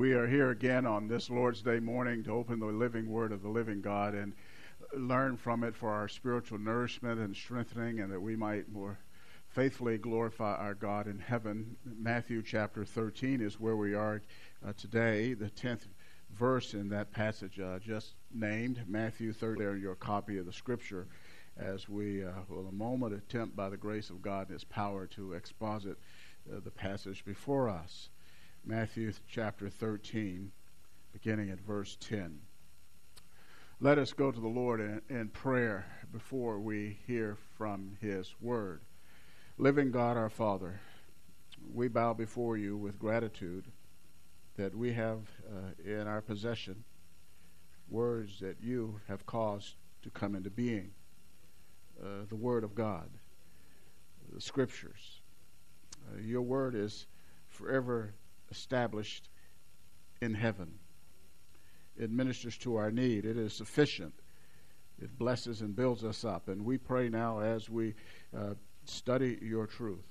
We are here again on this Lord's Day morning to open the living word of the living God and learn from it for our spiritual nourishment and strengthening, and that we might more faithfully glorify our God in heaven. Matthew chapter 13 is where we are uh, today, the 10th verse in that passage uh, just named, Matthew 13, there your copy of the scripture, as we uh, will a moment attempt by the grace of God and His power to exposit uh, the passage before us. Matthew chapter 13, beginning at verse 10. Let us go to the Lord in, in, prayer before we hear from His word. Living God, our Father, we bow before you with gratitude that we have uh, in our possession words that you have caused to come into being uh, the Word of God, the Scriptures. Uh, your Word is forever established in heaven. It ministers to our need. It is sufficient. It blesses and builds us up. And we pray now as we uh, study your truth,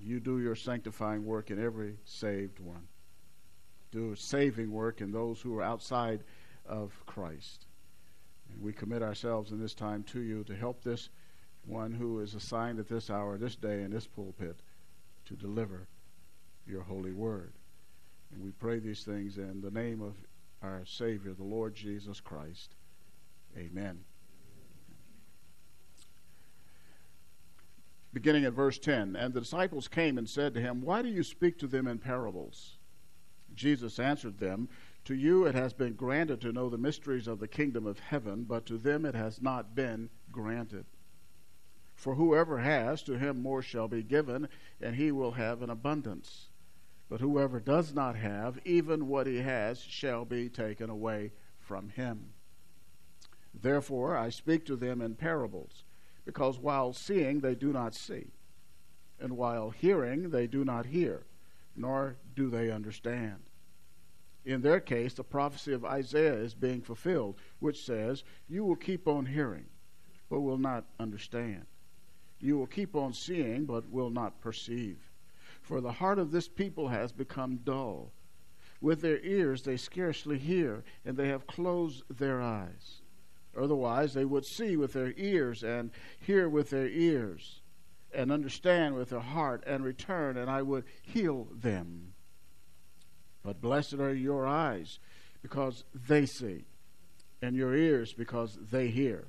you do your sanctifying work in every saved one. Do saving work in those who are outside of Christ. And we commit ourselves in this time to you to help this one who is assigned at this hour, this day, in this pulpit to deliver your holy word. And we pray these things in the name of our Savior, the Lord Jesus Christ. Amen. Beginning at verse 10 And the disciples came and said to him, Why do you speak to them in parables? Jesus answered them, To you it has been granted to know the mysteries of the kingdom of heaven, but to them it has not been granted. For whoever has, to him more shall be given, and he will have an abundance. But whoever does not have, even what he has, shall be taken away from him. Therefore I speak to them in parables, because while seeing they do not see, and while hearing they do not hear, nor do they understand. In their case, the prophecy of Isaiah is being fulfilled, which says, You will keep on hearing, but will not understand. You will keep on seeing, but will not perceive. For the heart of this people has become dull. With their ears they scarcely hear, and they have closed their eyes. Otherwise, they would see with their ears and hear with their ears and understand with their heart and return, and I would heal them. But blessed are your eyes because they see, and your ears because they hear.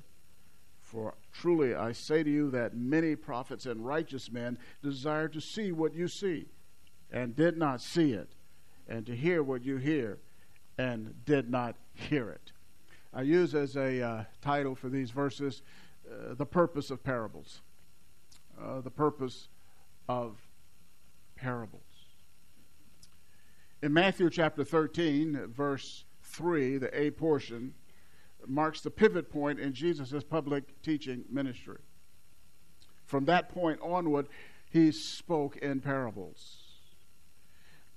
For truly I say to you that many prophets and righteous men desire to see what you see, and did not see it, and to hear what you hear, and did not hear it. I use as a uh, title for these verses uh, the purpose of parables. Uh, the purpose of parables. In Matthew chapter 13, verse 3, the A portion, marks the pivot point in Jesus' public teaching ministry. From that point onward, he spoke in parables.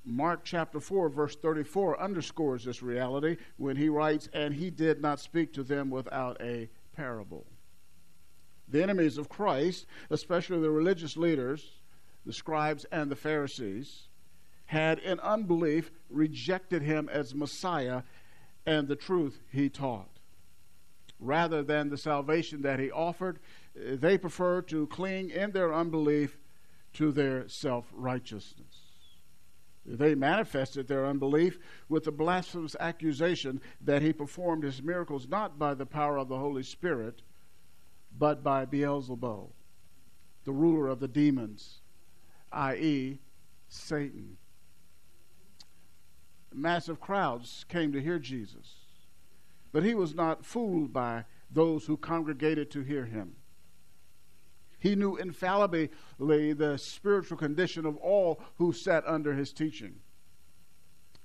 Mark chapter 4, verse 34 underscores this reality when he writes, And he did not speak to them without a parable. The enemies of Christ, especially the religious leaders, the scribes, and the Pharisees, had in unbelief rejected him as Messiah and the truth he taught rather than the salvation that he offered. Uh, they prefer to cling in their unbelief to their self righteousness. They manifested their unbelief with the blasphemous accusation that he performed his miracles not by the power of the Holy Spirit, but by Beelzebub, the ruler of the demons, i.e., Satan. Massive crowds came to hear Jesus but he was not fooled by those who congregated to hear him. He knew infallibly the spiritual condition of all who sat under his teaching.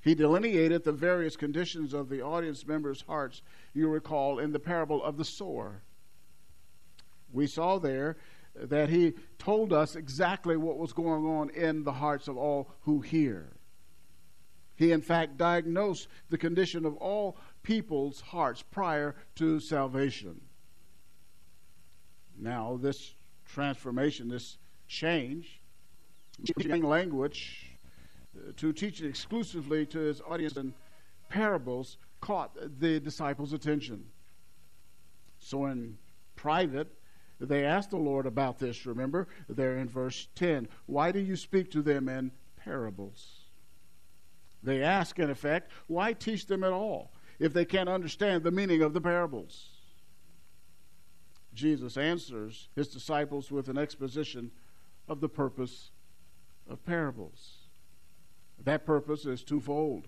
He delineated the various conditions of the audience members' hearts, you recall, in the parable of the sower. We saw there that he told us exactly what was going on in the hearts of all who hear. He, in fact, diagnosed the condition of all people's hearts prior to salvation. Now, this transformation, this change, changing language uh, to teach it exclusively to his audience in parables caught the disciples' attention. So in private, they asked the Lord about this, remember? There in verse 10. Why do you speak to them in parables? They ask, in effect, why teach them at all if they can't understand the meaning of the parables? Jesus answers his disciples with an exposition of the purpose of parables. That purpose is twofold.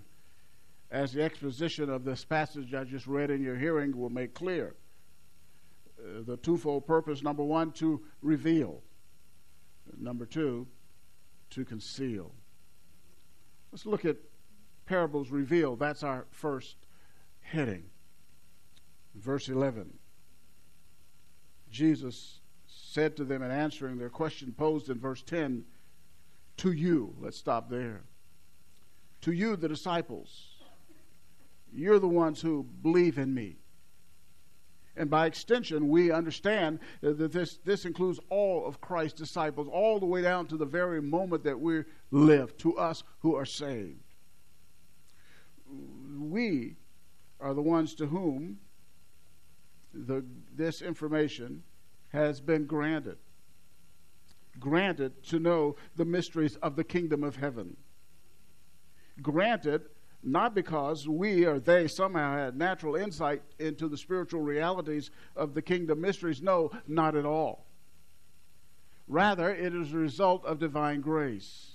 As the exposition of this passage I just read in your hearing will make clear, uh, the twofold purpose number one, to reveal, number two, to conceal. Let's look at parables revealed. That's our first heading. Verse 11. Jesus said to them in answering their question posed in verse 10 To you, let's stop there. To you, the disciples, you're the ones who believe in me. And by extension, we understand that this, this includes all of Christ's disciples, all the way down to the very moment that we live, to us who are saved. We are the ones to whom the, this information has been granted. Granted to know the mysteries of the kingdom of heaven. Granted not because we or they somehow had natural insight into the spiritual realities of the kingdom mysteries. No, not at all. Rather, it is a result of divine grace.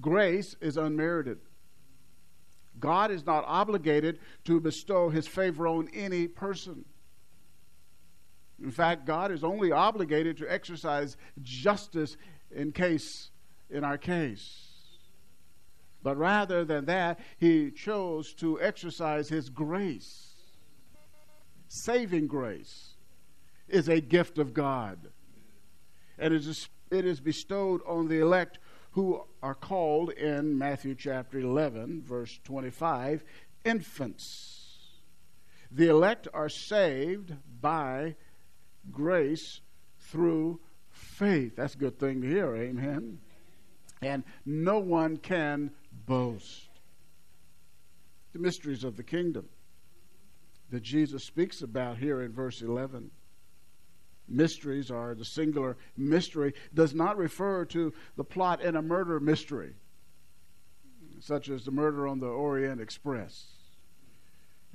Grace is unmerited. God is not obligated to bestow his favor on any person. In fact, God is only obligated to exercise justice in case in our case. But rather than that, he chose to exercise his grace. Saving grace is a gift of God. And it is, it is bestowed on the elect who are called in Matthew chapter 11, verse 25, infants. The elect are saved by grace through faith. That's a good thing to hear, amen. And no one can boast. The mysteries of the kingdom that Jesus speaks about here in verse 11. Mysteries are the singular mystery, does not refer to the plot in a murder mystery, such as the murder on the Orient Express.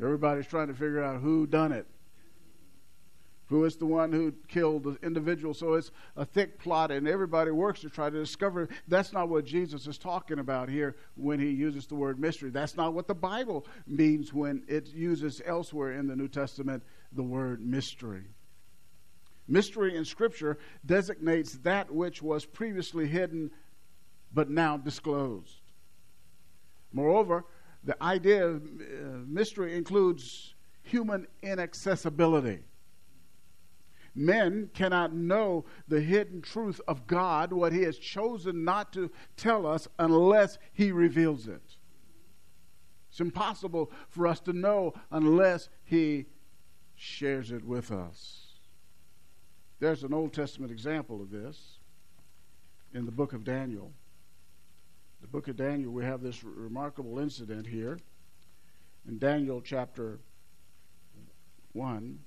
Everybody's trying to figure out who done it who is the one who killed the individual. So it's a thick plot, and everybody works to try to discover. That's not what Jesus is talking about here when he uses the word mystery. That's not what the Bible means when it uses elsewhere in the New Testament the word mystery. Mystery in Scripture designates that which was previously hidden but now disclosed. Moreover, the idea of uh, mystery includes human inaccessibility. Men cannot know the hidden truth of God, what He has chosen not to tell us, unless He reveals it. It's impossible for us to know unless He shares it with us. There's an Old Testament example of this in the book of Daniel. The book of Daniel, we have this remarkable incident here. In Daniel chapter 1,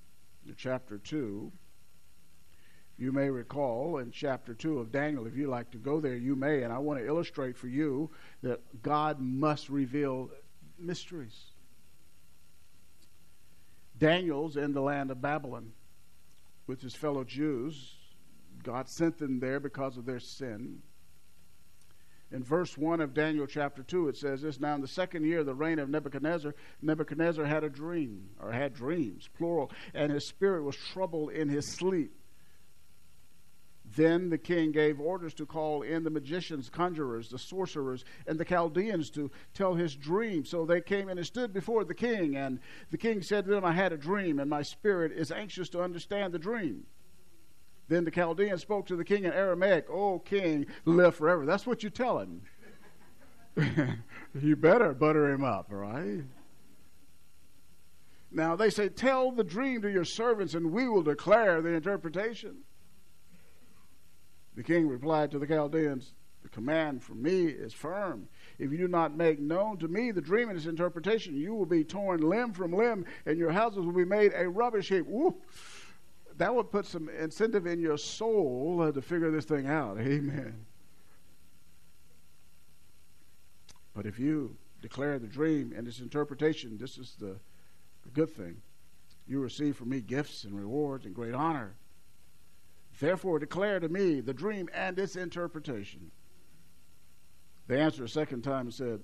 chapter 2, you may recall in chapter 2 of Daniel, if you like to go there, you may. And I want to illustrate for you that God must reveal mysteries. Daniel's in the land of Babylon with his fellow Jews. God sent them there because of their sin. In verse 1 of Daniel chapter 2, it says this Now, in the second year of the reign of Nebuchadnezzar, Nebuchadnezzar had a dream, or had dreams, plural, and his spirit was troubled in his sleep. Then the king gave orders to call in the magicians, conjurers, the sorcerers, and the Chaldeans to tell his dream. So they came and stood before the king. And the king said to them, I had a dream, and my spirit is anxious to understand the dream. Then the Chaldean spoke to the king in Aramaic, O king, live forever. That's what you tell him. you better butter him up, right? Now they say, Tell the dream to your servants, and we will declare the interpretation. The king replied to the Chaldeans, The command from me is firm. If you do not make known to me the dream and its interpretation, you will be torn limb from limb, and your houses will be made a rubbish heap. Woo! That would put some incentive in your soul uh, to figure this thing out. Amen. But if you declare the dream and its interpretation, this is the, the good thing. You receive from me gifts and rewards and great honor. Therefore, declare to me the dream and its interpretation. They answered a second time and said,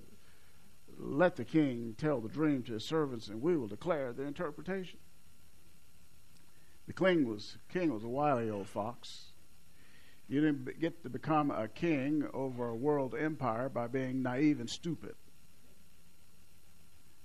Let the king tell the dream to his servants, and we will declare the interpretation. The king was, king was a wily old fox. You didn't get to become a king over a world empire by being naive and stupid.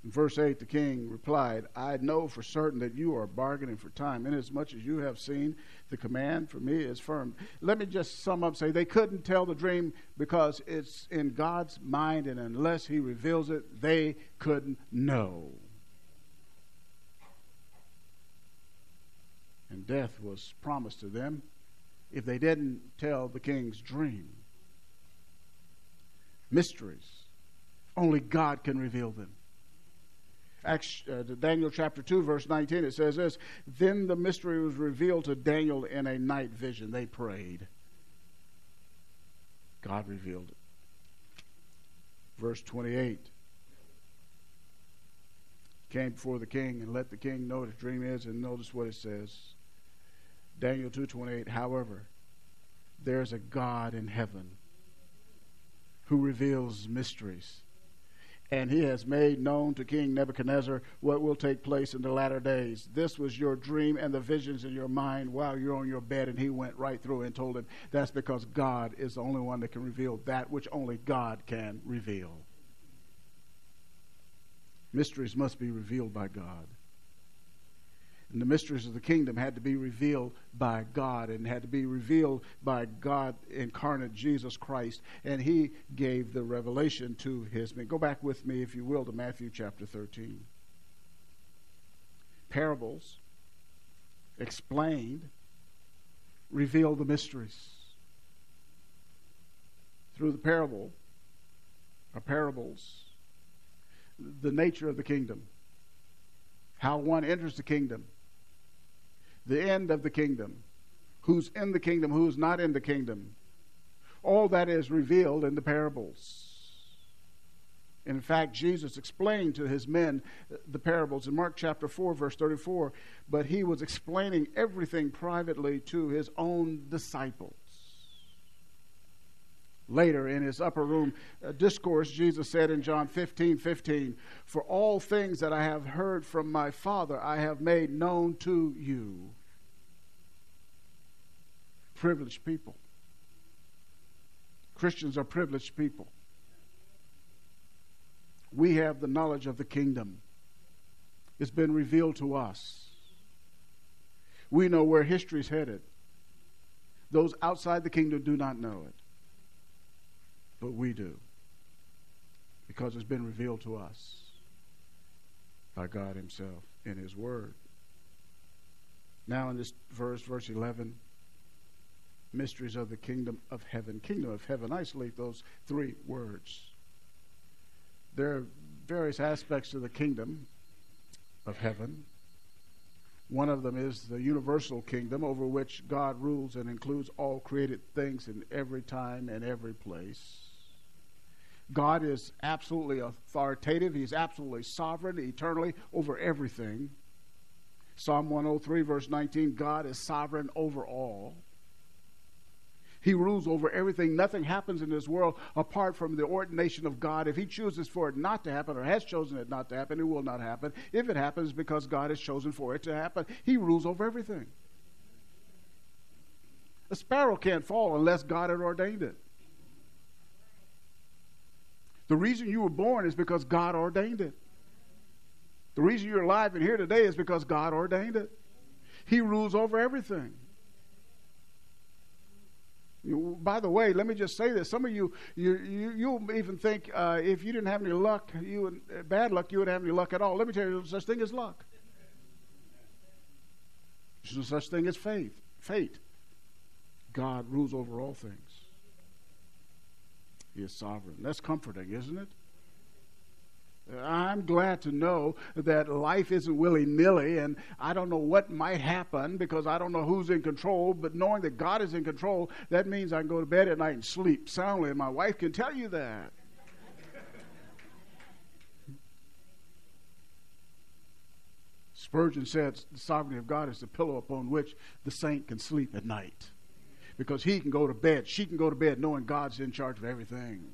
In verse 8, the king replied, I know for certain that you are bargaining for time, inasmuch as you have seen the command for me is firm. Let me just sum up say they couldn't tell the dream because it's in God's mind, and unless He reveals it, they couldn't know. And death was promised to them if they didn't tell the king's dream. Mysteries. Only God can reveal them. Acts, uh, Daniel chapter 2, verse 19, it says this Then the mystery was revealed to Daniel in a night vision. They prayed. God revealed it. Verse 28 came before the king and let the king know what his dream is and notice what it says daniel 2.28 however there's a god in heaven who reveals mysteries and he has made known to King Nebuchadnezzar what will take place in the latter days. This was your dream and the visions in your mind while you're on your bed. And he went right through and told him that's because God is the only one that can reveal that which only God can reveal. Mysteries must be revealed by God. And the mysteries of the kingdom had to be revealed by God and had to be revealed by God incarnate Jesus Christ. And he gave the revelation to his men. Go back with me, if you will, to Matthew chapter 13. Parables explained reveal the mysteries. Through the parable, or parables, the nature of the kingdom, how one enters the kingdom the end of the kingdom, who's in the kingdom, who's not in the kingdom. All that is revealed in the parables. In fact, Jesus explained to his men the parables in Mark chapter 4, verse 34, but he was explaining everything privately to his own disciples. Later in his upper room uh, discourse, Jesus said in John 15 15, For all things that I have heard from my Father, I have made known to you privileged people. Christians are privileged people. We have the knowledge of the kingdom. It's been revealed to us. We know where history is headed. Those outside the kingdom do not know it. But we do. Because it's been revealed to us by God Himself in His Word. Now, in this verse, verse 11, mysteries of the kingdom of heaven. Kingdom of heaven. Isolate those three words. There are various aspects of the kingdom of heaven. One of them is the universal kingdom over which God rules and includes all created things in every time and every place. God is absolutely authoritative. He's absolutely sovereign, eternally over everything. Psalm 103, verse 19 God is sovereign over all. He rules over everything. Nothing happens in this world apart from the ordination of God. If He chooses for it not to happen or has chosen it not to happen, it will not happen. If it happens because God has chosen for it to happen, He rules over everything. A sparrow can't fall unless God had ordained it. The reason you were born is because God ordained it. The reason you're alive and here today is because God ordained it. He rules over everything. By the way, let me just say this: some of you, you, you you'll even think uh, if you didn't have any luck, you bad luck, you wouldn't have any luck at all. Let me tell you, there's no such thing as luck. There's no such thing as faith. Fate. God rules over all things. He is sovereign. That's comforting, isn't it? I'm glad to know that life isn't willy nilly and I don't know what might happen because I don't know who's in control, but knowing that God is in control, that means I can go to bed at night and sleep soundly, and my wife can tell you that. Spurgeon said the sovereignty of God is the pillow upon which the saint can sleep at night. Because he can go to bed, she can go to bed knowing God's in charge of everything.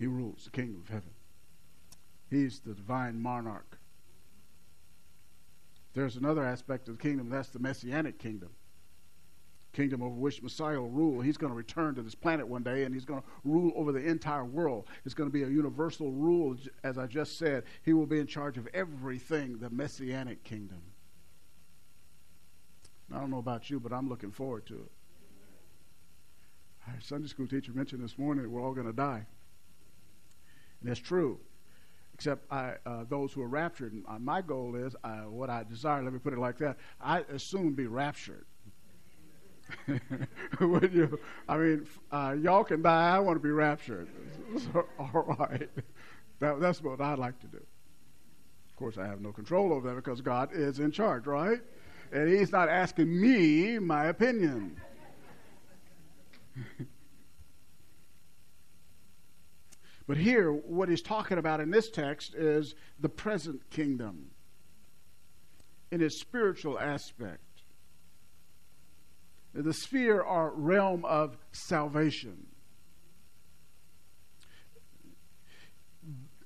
He rules the kingdom of heaven. He's the divine monarch. There's another aspect of the kingdom, that's the messianic kingdom. Kingdom over which Messiah will rule. He's going to return to this planet one day and he's going to rule over the entire world. It's going to be a universal rule, as I just said. He will be in charge of everything, the messianic kingdom. I don't know about you, but I'm looking forward to it. Our Sunday school teacher mentioned this morning we're all going to die. That's true. Except I, uh, those who are raptured. Uh, my goal is uh, what I desire, let me put it like that, I assume be raptured. Would you? I mean, uh, y'all can die. I want to be raptured. So, all right. That, that's what I'd like to do. Of course, I have no control over that because God is in charge, right? And He's not asking me my opinion. But here, what he's talking about in this text is the present kingdom in its spiritual aspect, the sphere or realm of salvation.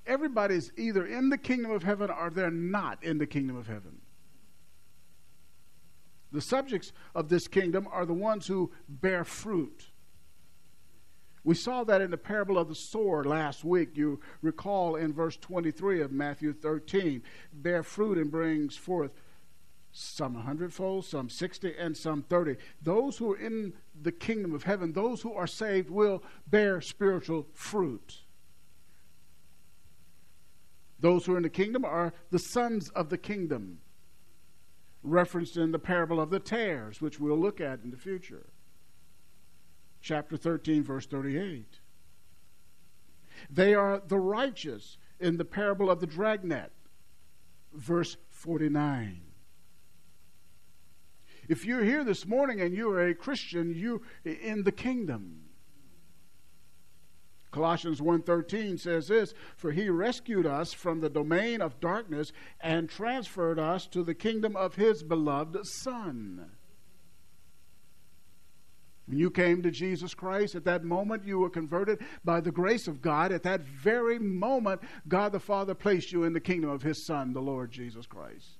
Everybody's either in the kingdom of heaven or they're not in the kingdom of heaven. The subjects of this kingdom are the ones who bear fruit. We saw that in the parable of the sower last week. You recall in verse 23 of Matthew 13 bear fruit and brings forth some a hundredfold, some 60, and some 30. Those who are in the kingdom of heaven, those who are saved, will bear spiritual fruit. Those who are in the kingdom are the sons of the kingdom, referenced in the parable of the tares, which we'll look at in the future chapter 13, verse 38. They are the righteous in the parable of the dragnet, verse 49. If you're here this morning and you are a Christian, you in the kingdom. Colossians 1:13 says this, "For he rescued us from the domain of darkness and transferred us to the kingdom of his beloved son." When you came to Jesus Christ, at that moment you were converted by the grace of God. At that very moment, God the Father placed you in the kingdom of His Son, the Lord Jesus Christ.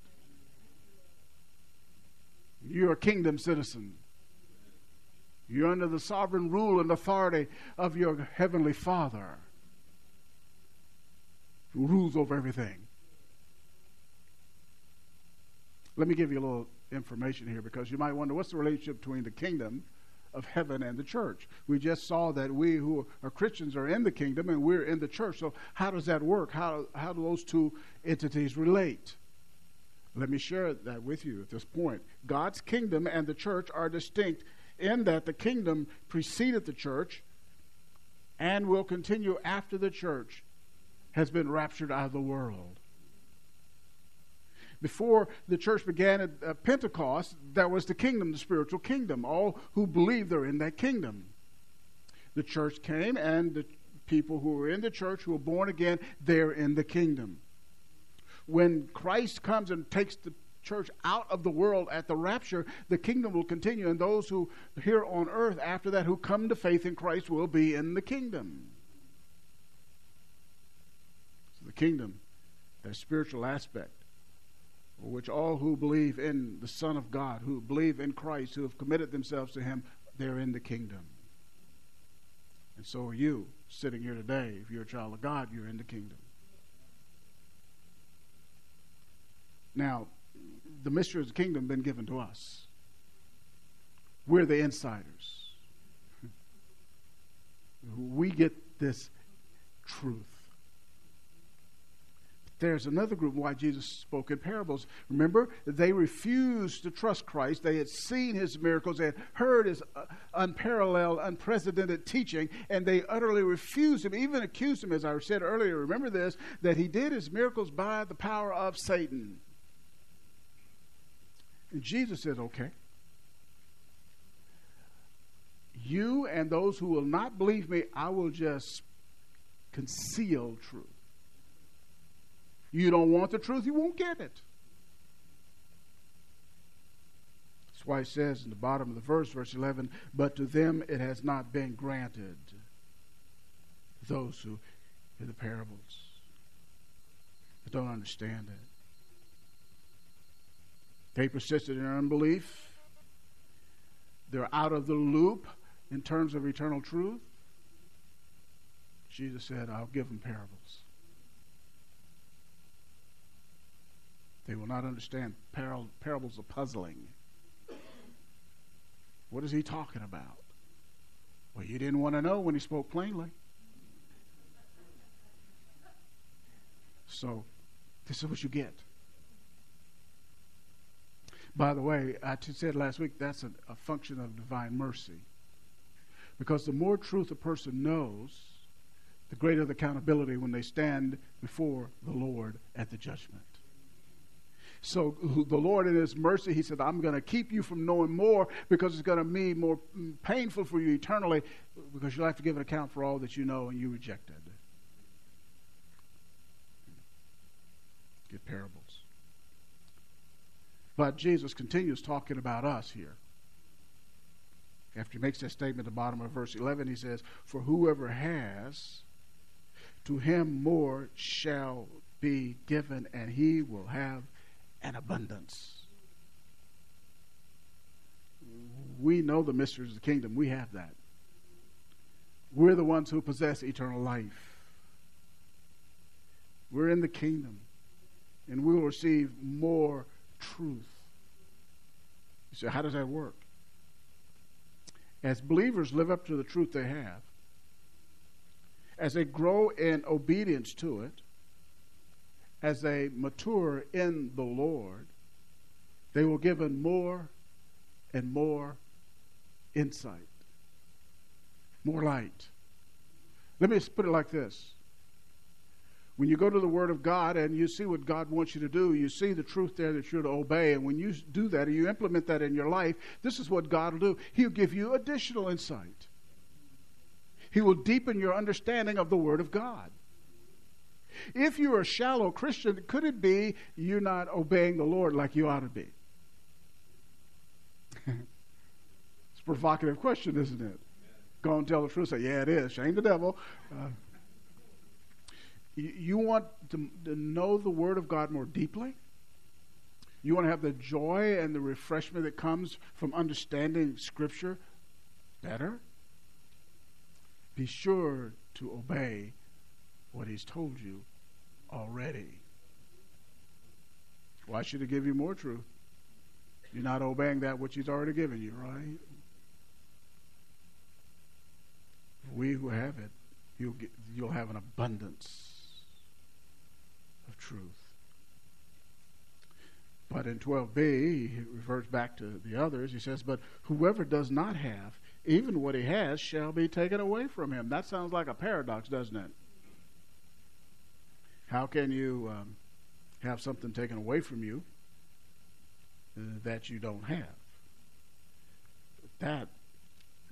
You're a kingdom citizen. You're under the sovereign rule and authority of your heavenly Father who rules over everything. Let me give you a little information here because you might wonder what's the relationship between the kingdom of heaven and the church. We just saw that we who are Christians are in the kingdom and we're in the church. So, how does that work? How, how do those two entities relate? Let me share that with you at this point. God's kingdom and the church are distinct in that the kingdom preceded the church and will continue after the church has been raptured out of the world before the church began at uh, Pentecost, that was the kingdom, the spiritual kingdom. All who believe they're in that kingdom. The church came, and the people who were in the church, who were born again, they're in the kingdom. When Christ comes and takes the church out of the world at the rapture, the kingdom will continue, and those who here on earth after that who come to faith in Christ will be in the kingdom. So the kingdom, that spiritual aspect which all who believe in the Son of God, who believe in Christ, who have committed themselves to Him, they're in the kingdom. And so are you sitting here today. If you're a child of God, you're in the kingdom. Now, the mystery of the kingdom has been given to us. We're the insiders. we get this truth there's another group why Jesus spoke in parables. Remember, they refused to trust Christ. They had seen his miracles, they had heard his uh, unparalleled, unprecedented teaching, and they utterly refused him, even accused him, as I said earlier. Remember this, that he did his miracles by the power of Satan. And Jesus said, okay. You and those who will not believe me, I will just conceal truth. You don't want the truth, you won't get it. That's why it says in the bottom of the verse, verse 11, but to them it has not been granted. Those who hear the parables that don't understand it. They persisted in their unbelief. They're out of the loop in terms of eternal truth. Jesus said, I'll give them parables. They will not understand. Par- parables are puzzling. What is he talking about? Well, you didn't want to know when he spoke plainly. So, this is what you get. By the way, I said last week that's a, a function of divine mercy. Because the more truth a person knows, the greater the accountability when they stand before the Lord at the judgment. So the Lord, in His mercy, He said, I'm going to keep you from knowing more because it's going to be more mm, painful for you eternally because you'll have to give an account for all that you know and you rejected. Get parables. But Jesus continues talking about us here. After he makes that statement at the bottom of verse 11, he says, For whoever has, to him more shall be given, and he will have and abundance. We know the mysteries of the kingdom. We have that. We're the ones who possess eternal life. We're in the kingdom, and we will receive more truth. You say, how does that work? As believers live up to the truth they have, as they grow in obedience to it, as they mature in the Lord, they will given more and more insight, more light. Let me put it like this. When you go to the Word of God and you see what God wants you to do, you see the truth there that you're to obey. And when you do that and you implement that in your life, this is what God will do. He'll give you additional insight. He will deepen your understanding of the Word of God. If you're a shallow Christian, could it be you're not obeying the Lord like you ought to be? it's a provocative question, isn't it? Go and tell the truth. Say, yeah, it is. Shame the devil. Uh, you, want to, to know the Word of God more deeply? You want to have the joy and the refreshment that comes from understanding Scripture better? Be sure to obey what he's told you already. Why should he give you more truth? You're not obeying that which he's already given you, right? We who have it, you'll, get, you'll have an abundance of truth. But in 12b, he refers back to the others. He says, But whoever does not have, even what he has, shall be taken away from him. That sounds like a paradox, doesn't it? How can you um, have something taken away from you that you don't have? That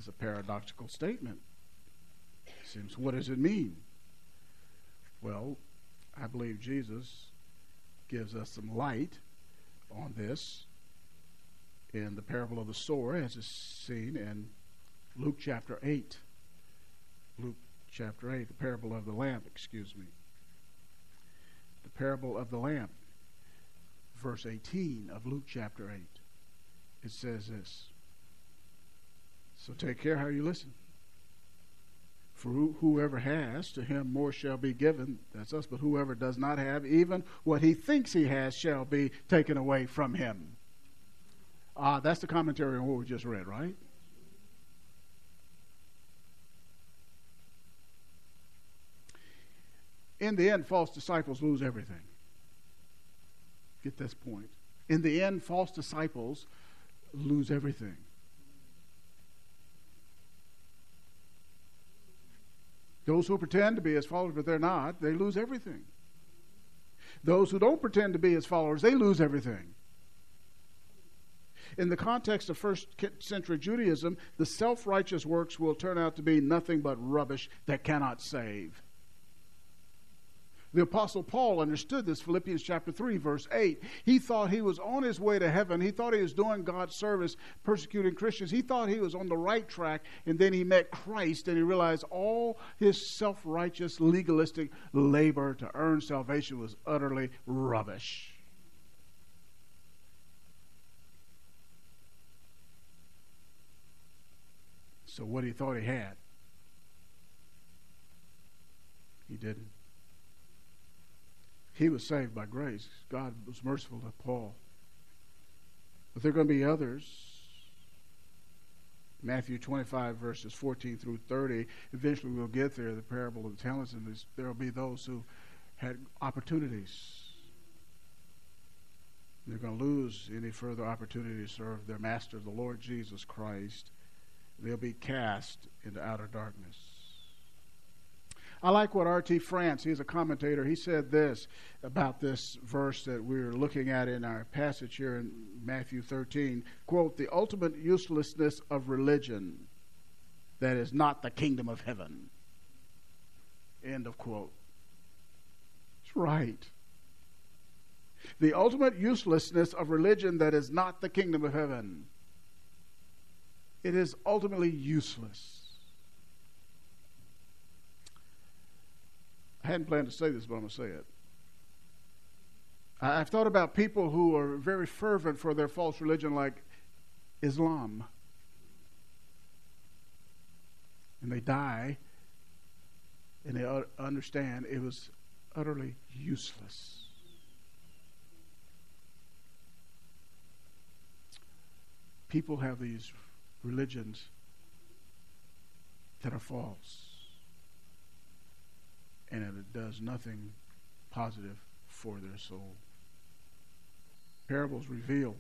is a paradoxical statement. Seems, what does it mean? Well, I believe Jesus gives us some light on this in the parable of the sower, as is seen in Luke chapter 8. Luke chapter 8, the parable of the lamp, excuse me parable of the lamp, verse 18 of Luke chapter 8. It says this. So take care how you listen. For whoever has, to him more shall be given. That's us. But whoever does not have, even what he thinks he has shall be taken away from him. Ah, uh, that's the commentary on what we just read, right? In the end, false disciples lose everything. Get this point. In the end, false disciples lose everything. Those who pretend to be his followers, but they're not, they lose everything. Those who don't pretend to be his followers, they lose everything. In the context of first century Judaism, the self righteous works will turn out to be nothing but rubbish that cannot save. The Apostle Paul understood this, Philippians chapter 3, verse 8. He thought he was on his way to heaven. He thought he was doing God's service, persecuting Christians. He thought he was on the right track, and then he met Christ and he realized all his self righteous, legalistic labor to earn salvation was utterly rubbish. So, what he thought he had, he didn't. He was saved by grace. God was merciful to Paul. But there are going to be others. Matthew 25, verses 14 through 30. Eventually, we'll get there, the parable of the talents, and there will be those who had opportunities. They're going to lose any further opportunity to serve their master, the Lord Jesus Christ. They'll be cast into outer darkness. I like what R.T. France, he's a commentator, he said this about this verse that we're looking at in our passage here in Matthew 13. Quote, the ultimate uselessness of religion that is not the kingdom of heaven. End of quote. It's right. The ultimate uselessness of religion that is not the kingdom of heaven. It is ultimately useless. I hadn't planned to say this, but I'm going to say it. I've thought about people who are very fervent for their false religion, like Islam. And they die, and they understand it was utterly useless. People have these religions that are false and it does nothing positive for their soul. Parables reveal,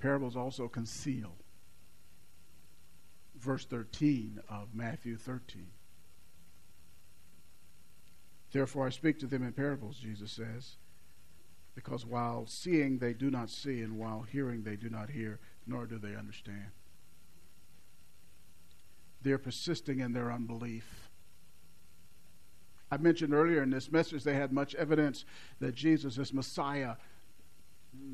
parables also conceal. Verse 13 of Matthew 13. Therefore, I speak to them in parables, Jesus says, because while seeing they do not see, and while hearing they do not hear, nor do they understand. They're persisting in their unbelief. I mentioned earlier in this message they had much evidence that Jesus is Messiah.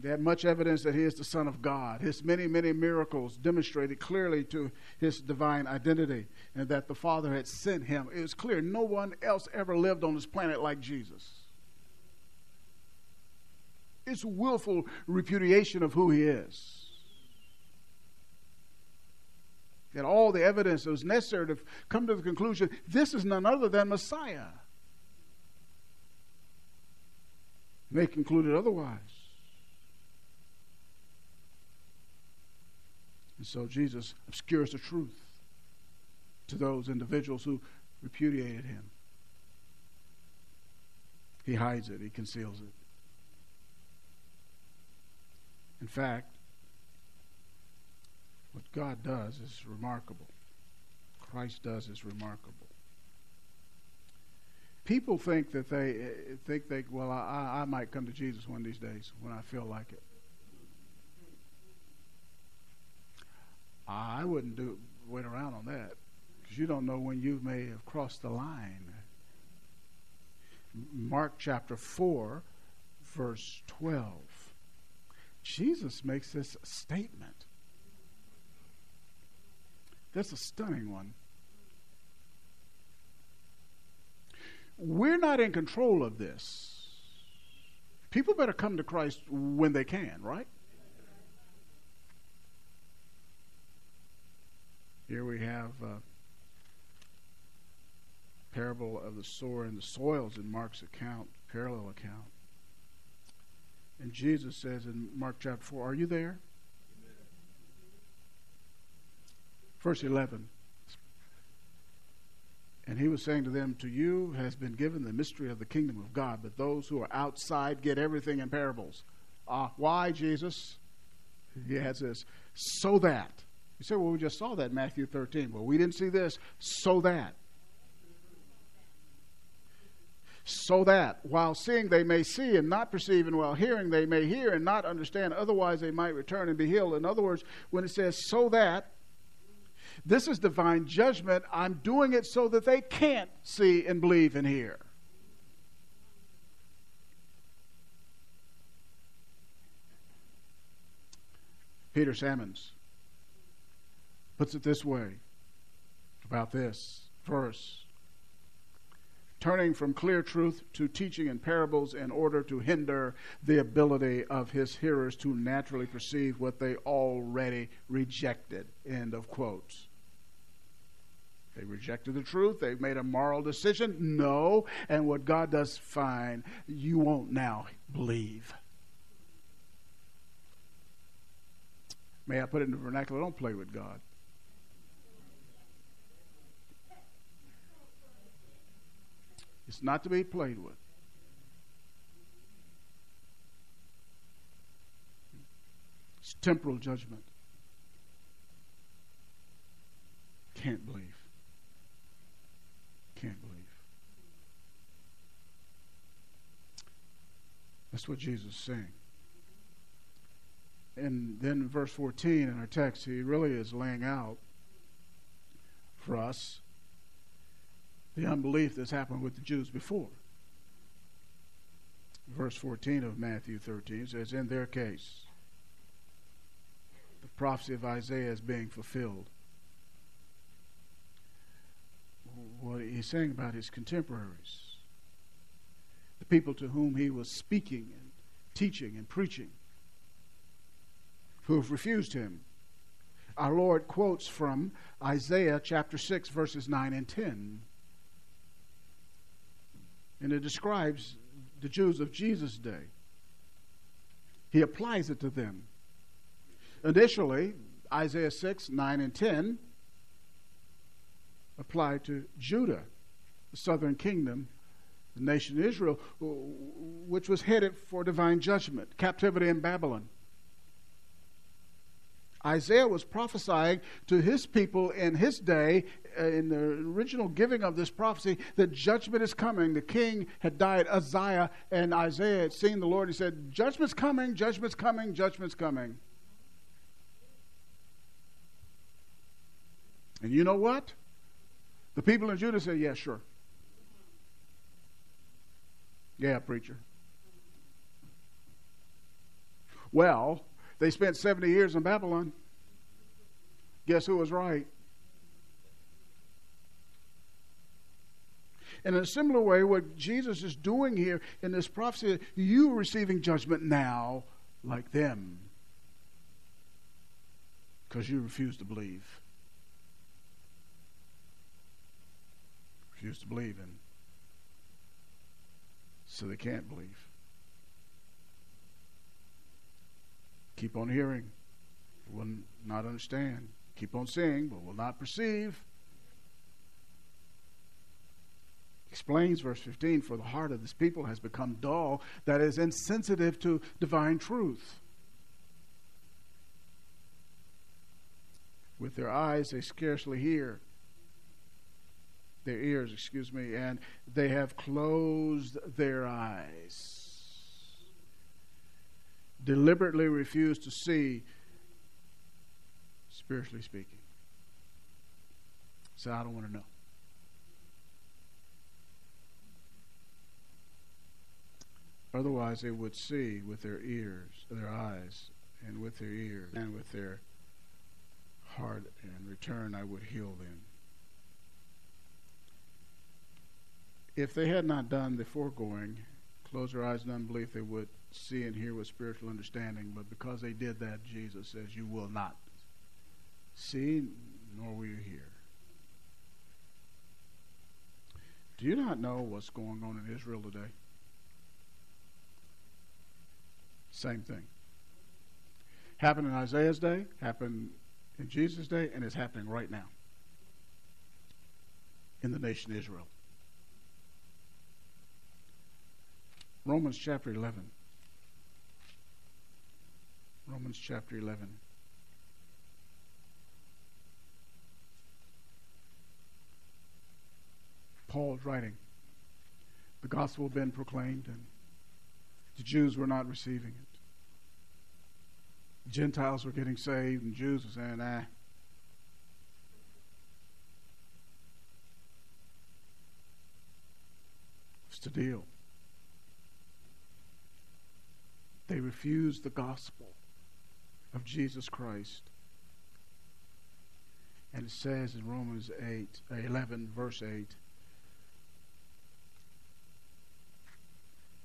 They had much evidence that he is the Son of God. His many, many miracles demonstrated clearly to his divine identity and that the Father had sent him. It was clear no one else ever lived on this planet like Jesus. It's willful repudiation of who he is. Had all the evidence that was necessary to come to the conclusion this is none other than Messiah. They concluded otherwise. And so Jesus obscures the truth to those individuals who repudiated him. He hides it, he conceals it. In fact, what God does is remarkable. Christ does is remarkable people think that they eh, think they well I, I might come to jesus one of these days when i feel like it. I wouldn't do wait around on that because you don't know when you may have crossed the line. Mark chapter 4 verse 12 jesus makes this statement. That's a stunning one We're not in control of this. People better come to Christ when they can, right? Here we have a parable of the sower and the soils in Mark's account, parallel account. And Jesus says in Mark chapter 4, Are you there? Verse 11. And he was saying to them, To you has been given the mystery of the kingdom of God, but those who are outside get everything in parables. Uh, why, Jesus? He has this, so that. You say, Well, we just saw that in Matthew 13. Well, we didn't see this, so that. So that while seeing they may see and not perceive, and while hearing they may hear and not understand, otherwise they might return and be healed. In other words, when it says so that, this is divine judgment. I'm doing it so that they can't see and believe and hear. Peter Sammons puts it this way about this verse turning from clear truth to teaching in parables in order to hinder the ability of his hearers to naturally perceive what they already rejected. End of quotes. They rejected the truth. They've made a moral decision. No. And what God does, fine. You won't now believe. May I put it in the vernacular? Don't play with God. It's not to be played with. It's temporal judgment. Can't believe. Can't believe. That's what Jesus is saying. And then verse 14 in our text, he really is laying out for us the unbelief that's happened with the Jews before. Verse 14 of Matthew 13 says, In their case, the prophecy of Isaiah is being fulfilled. What he's saying about his contemporaries, the people to whom he was speaking and teaching and preaching, who have refused him. Our Lord quotes from Isaiah chapter 6, verses 9 and 10. And it describes the Jews of Jesus' day. He applies it to them. Initially, Isaiah 6, 9, and 10 applied to Judah, the southern kingdom, the nation of Israel, which was headed for divine judgment, captivity in Babylon. Isaiah was prophesying to his people in his day, uh, in the original giving of this prophecy, that judgment is coming. The king had died, Uzziah, and Isaiah had seen the Lord. He said, Judgment's coming, judgment's coming, judgment's coming. And you know what? The people in Judah said, Yeah, sure. Yeah, preacher. Well, they spent 70 years in Babylon. Guess who was right? in a similar way, what Jesus is doing here in this prophecy, you receiving judgment now like them because you refuse to believe. Refuse to believe, and so they can't believe. Keep on hearing, will not understand. Keep on seeing, but will not perceive. Explains verse 15 For the heart of this people has become dull, that is insensitive to divine truth. With their eyes they scarcely hear, their ears, excuse me, and they have closed their eyes deliberately refuse to see, spiritually speaking. So I don't want to know. Otherwise, they would see with their ears, their eyes, and with their ears, and with their heart. and return, I would heal them. If they had not done the foregoing, close their eyes in unbelief, they would see and hear with spiritual understanding, but because they did that, Jesus says, You will not see nor will you hear. Do you not know what's going on in Israel today? Same thing. Happened in Isaiah's day, happened in Jesus' day, and it's happening right now. in the nation Israel. Romans chapter 11. Romans chapter 11. Paul's writing. The gospel had been proclaimed, and the Jews were not receiving it. Gentiles were getting saved, and Jews were saying, ah. It's the deal. They refused the gospel of Jesus Christ. And it says in Romans 8, 11, verse 8,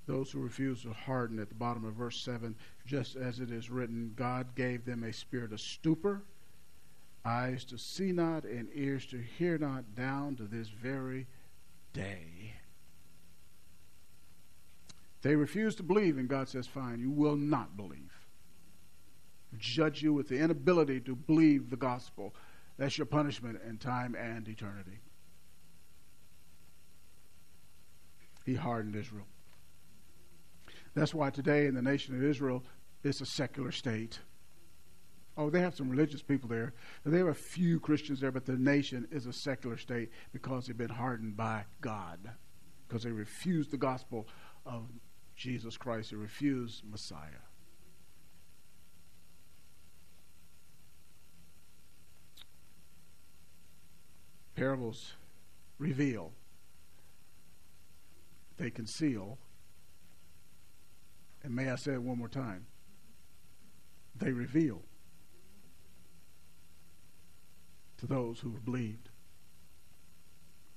Those who refuse are hardened at the bottom of verse 7, just as it is written, God gave them a spirit of stupor, eyes to see not, and ears to hear not, down to this very day. They refuse to believe, and God says, Fine, you will not believe. Judge you with the inability to believe the gospel. That's your punishment in time and eternity. He hardened Israel. That's why today in the nation of Israel, it's a secular state. Oh, they have some religious people there. There are a few Christians there, but the nation is a secular state because they've been hardened by God. Because they refused the gospel of Jesus Christ. They refused Messiah. Parables reveal, they conceal, and may I say it one more time? They reveal to those who have believed.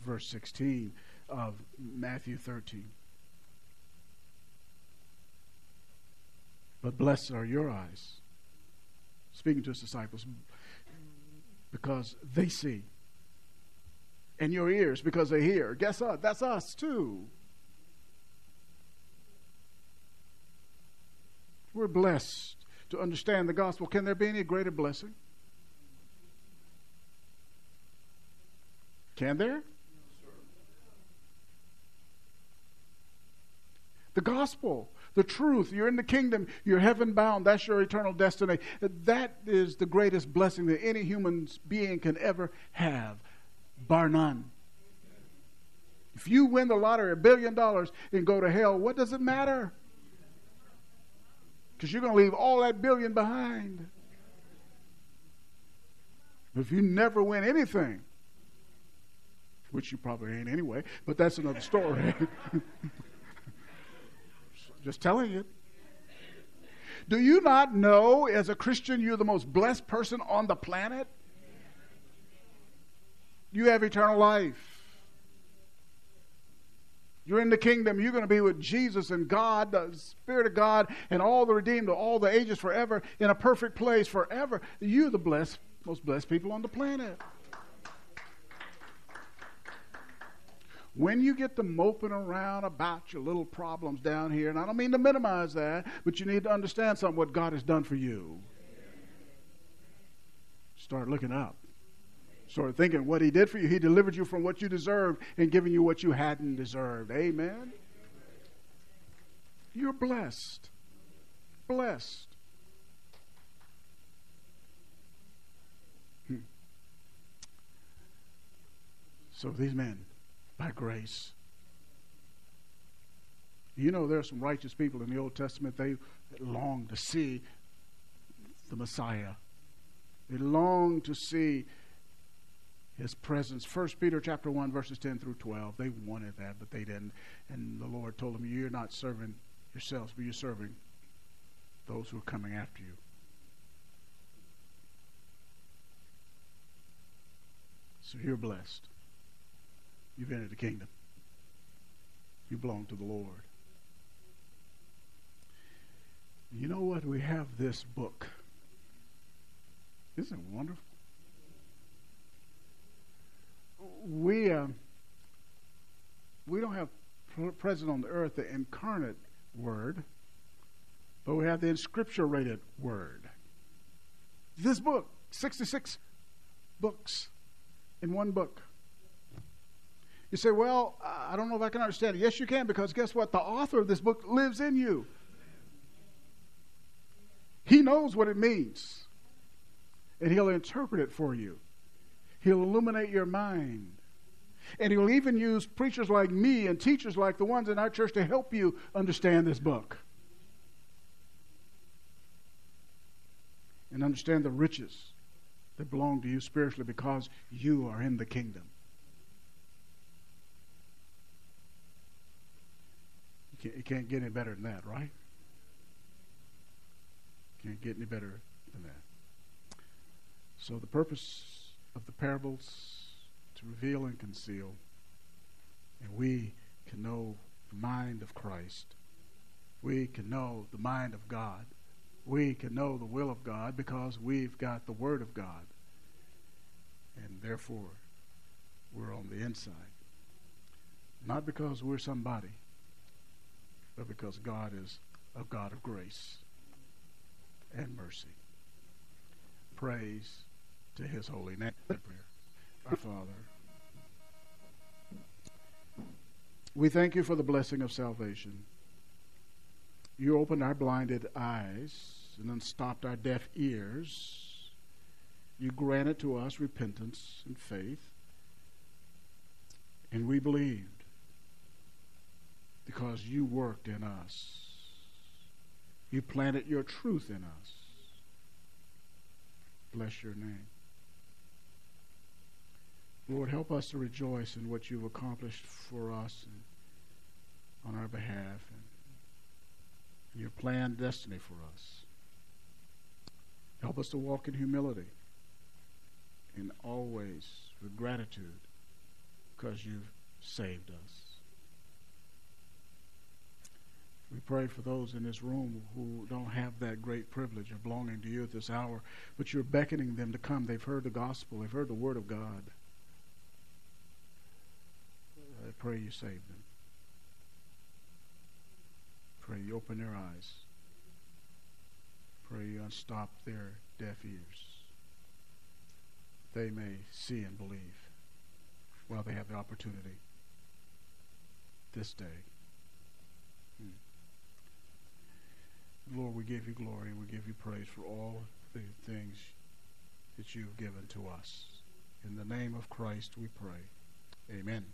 Verse 16 of Matthew 13. But blessed are your eyes, speaking to his disciples, because they see, and your ears because they hear. Guess what? That's us too. We're blessed to understand the gospel. Can there be any greater blessing? Can there? The gospel, the truth. You're in the kingdom. You're heaven bound. That's your eternal destiny. That is the greatest blessing that any human being can ever have, bar none. If you win the lottery a billion dollars and go to hell, what does it matter? Because you're going to leave all that billion behind. If you never win anything, which you probably ain't anyway, but that's another story. Just telling you. Do you not know, as a Christian, you're the most blessed person on the planet? You have eternal life. You're in the kingdom. You're going to be with Jesus and God, the Spirit of God, and all the redeemed of all the ages forever in a perfect place forever. You're the blessed, most blessed people on the planet. When you get to moping around about your little problems down here, and I don't mean to minimize that, but you need to understand something what God has done for you. Start looking up. Start thinking what he did for you. He delivered you from what you deserved and giving you what you hadn't deserved. Amen. You're blessed. Blessed. Hmm. So these men, by grace. You know, there are some righteous people in the Old Testament, they long to see the Messiah. They long to see his presence. First Peter chapter 1, verses 10 through 12. They wanted that, but they didn't. And the Lord told them, You're not serving yourselves, but you're serving those who are coming after you. So you're blessed. You've entered the kingdom. You belong to the Lord. You know what? We have this book. Isn't it wonderful? we uh, we don't have present on the earth the incarnate word, but we have the inscripturated word. This book, 66 books in one book. You say, Well, I don't know if I can understand it. Yes, you can, because guess what? The author of this book lives in you. He knows what it means, and He'll interpret it for you. He'll illuminate your mind. And He'll even use preachers like me and teachers like the ones in our church to help you understand this book. And understand the riches that belong to you spiritually because you are in the kingdom. Can't, can't get any better than that, right? Can't get any better than that. So the purpose of the parables to reveal and conceal, and we can know the mind of Christ. We can know the mind of God. We can know the will of God because we've got the Word of God. And therefore, we're on the inside. Not because we're somebody, but because God is a God of grace and mercy. Praise to his holy name. Our Father, we thank you for the blessing of salvation. You opened our blinded eyes and unstopped our deaf ears. You granted to us repentance and faith. And we believed because you worked in us. You planted your truth in us. Bless your name. Lord, help us to rejoice in what you've accomplished for us and on our behalf and your planned destiny for us. Help us to walk in humility and always with gratitude because you've saved us. We pray for those in this room who don't have that great privilege of belonging to you at this hour, but you're beckoning them to come. They've heard the gospel, they've heard the word of God. I pray you save them. Pray you open their eyes. Pray you unstop their deaf ears. They may see and believe while they have the opportunity this day. Lord, we give you glory and we give you praise for all the things that you've given to us. In the name of Christ we pray. Amen.